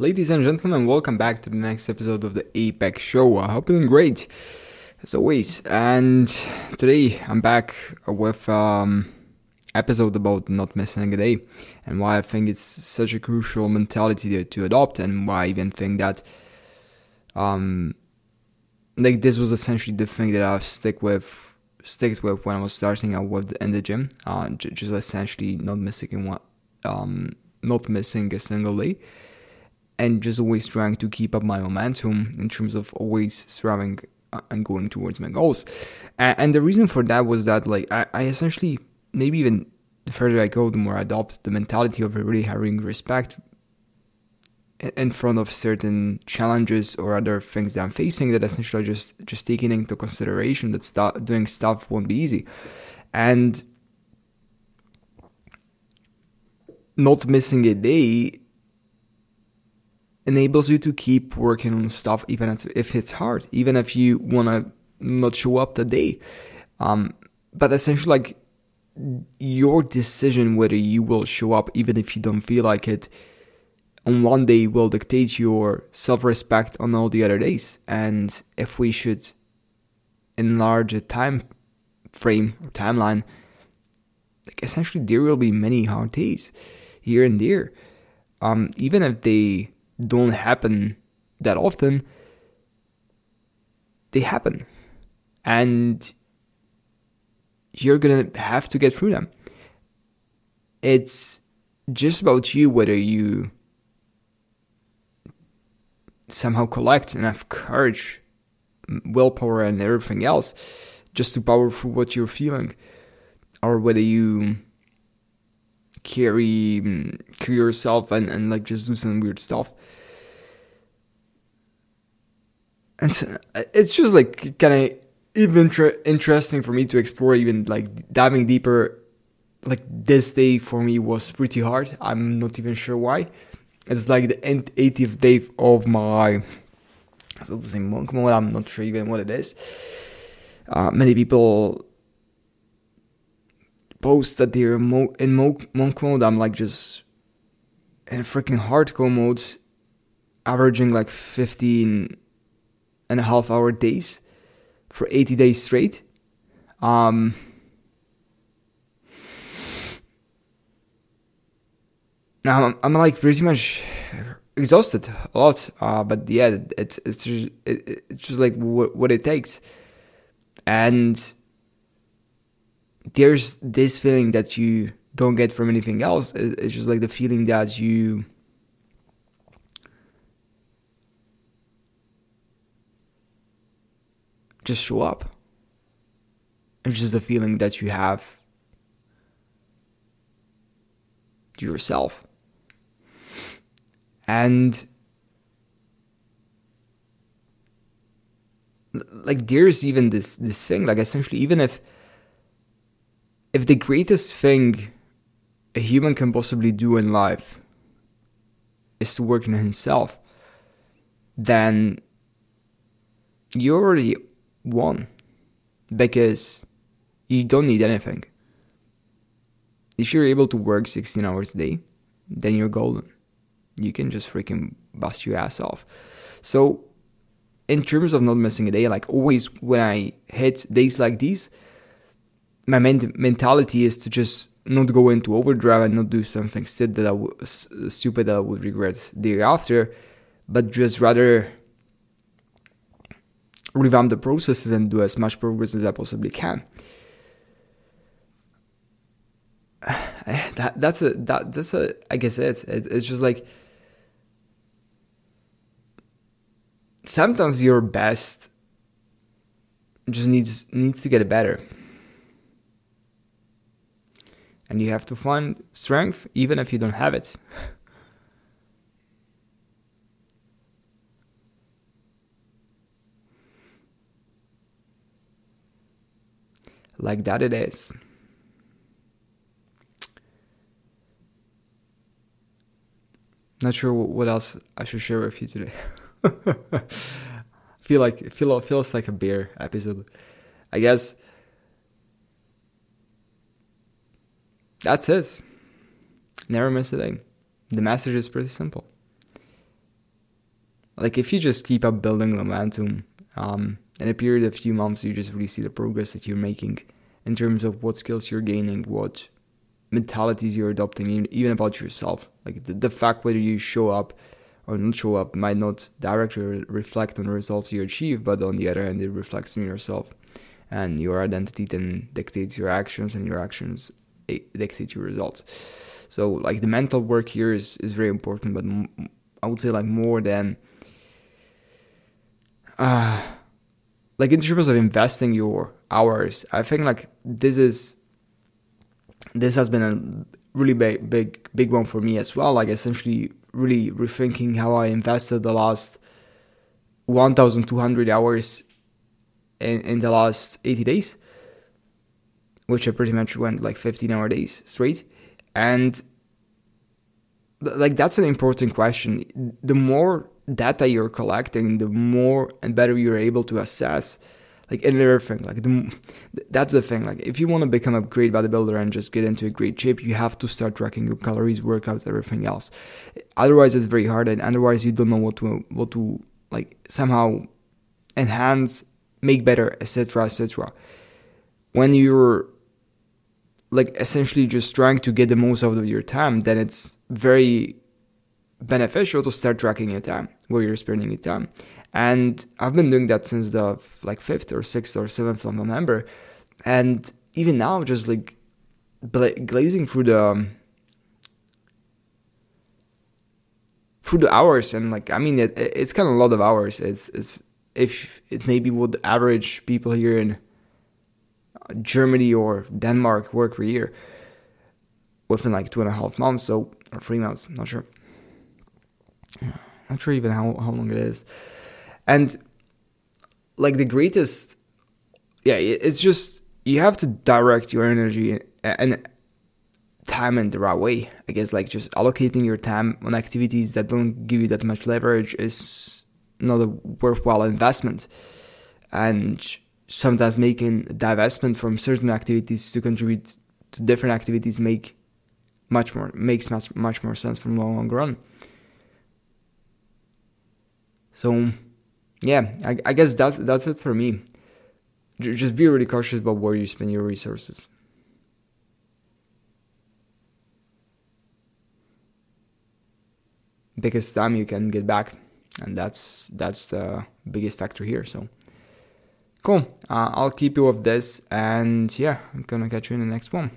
Ladies and gentlemen, welcome back to the next episode of the Apex Show. I hope you're doing great, as always. And today I'm back with um episode about not missing a day and why I think it's such a crucial mentality to, adopt and why I even think that um like this was essentially the thing that I've stick with stick with when I was starting out with in the gym. Uh, just essentially not missing one, um, not missing a single day and just always trying to keep up my momentum in terms of always striving uh, and going towards my goals. And, the reason for that was that like I, I, essentially maybe even the further I go, the more I adopt the mentality of really having respect in front of certain challenges or other things that I'm facing that essentially just just taking into consideration that doing stuff won't be easy. And not missing a day enables you to keep working on stuff even if it's hard, even if you want to not show up that day. Um, but essentially, like your decision whether you will show up, even if you don't feel like it, on one day will dictate your self respect on all the other days. And if we should enlarge a time frame or timeline, like essentially there will be many hard days here and there. Um, even if they don't happen that often, they happen. And you're gonna have to get through them. It's just about you whether you somehow collect enough courage, willpower, and everything else just to power through what you're feeling, or whether you carry carry yourself and, and like just do some weird stuff. And so, it's just like kind of even tr- interesting for me to explore, even like diving deeper. Like this day for me was pretty hard. I'm not even sure why. It's like the 80th day of my so to say monk mode. I'm not sure even what it is. Uh, many people post that they're mo- in mo- monk mode. I'm like just in freaking hardcore mode, averaging like 15 and a half hour days for 80 days straight. Um, now I'm, I'm, like pretty much exhausted a lot, uh, but yeah, it's it's just, it, it's just like what it takes, and there's this feeling that you don't get from anything else. It's just like the feeling that you just show up. It's just the feeling that you have yourself. And like there's even this this thing, like essentially even if if the greatest thing a human can possibly do in life is to work on himself, then you already won because you don't need anything. If you're able to work 16 hours a day, then you're golden. You can just freaking bust your ass off. So, in terms of not missing a day, like always when I hit days like these, my mentality is to just not go into overdrive and not do something stupid that I w- stupid that I would regret thereafter, but just rather revamp the processes and do as much progress as I possibly can. Eh, that that's a that that's a I guess it, it it's just like sometimes your best just needs needs to get better and you have to find strength even if you don't have it. like that it is. Not sure what else I should share with you today. feel like feel feels like a beer episode. I guess That's it. Never miss a day. The message is pretty simple. like if you just keep up building momentum, um, in a period of a few months, you just really see the progress that you're making in terms of what skills you're gaining, what mentalities you're adopting, even about yourself. Like the, the fact whether you show up or not show up might not directly reflect on the results you achieve, but on the other hand, it reflects on yourself. And your identity then dictates your actions, and your actions dictate your results. So, like the mental work here is is very important, but I would say like more than uh like in terms of investing your hours, I think like this is this has been a really big big big one for me as well. Like essentially really rethinking how I invested the last 1,200 hours in, in the last 80 days, which I pretty much went like 15 hour days straight. And like that's an important question. The more data you're collecting, the more and better you're able to assess like everything. Like the, that's the thing. Like if you want to become a great bodybuilder and just get into a great shape, you have to start tracking your calories, workouts, everything else. Otherwise, it's very hard, and otherwise you don't know what to what to like somehow enhance, make better, etc., etc. When you're like essentially just trying to get the most out of your time, then it's very beneficial to start tracking your time, where you're spending your time. And I've been doing that since the like 5th or 6th or 7th of November. And even now, just like bla- glazing through the um, through the hours and like I mean it, it's kind of a lot of hours. It's, it's if it maybe would average people here in Germany or Denmark work per year within like two and a half months, so or three months, not sure. Not sure even how, how long it is and like the greatest yeah it's just you have to direct your energy and time in the right way i guess like just allocating your time on activities that don't give you that much leverage is not a worthwhile investment and sometimes making divestment from certain activities to contribute to different activities make much more makes much much more sense from the long run so yeah, I, I guess that's that's it for me. Just be really cautious about where you spend your resources. Because time you can get back, and that's that's the biggest factor here. So, cool. Uh, I'll keep you with this, and yeah, I'm gonna catch you in the next one.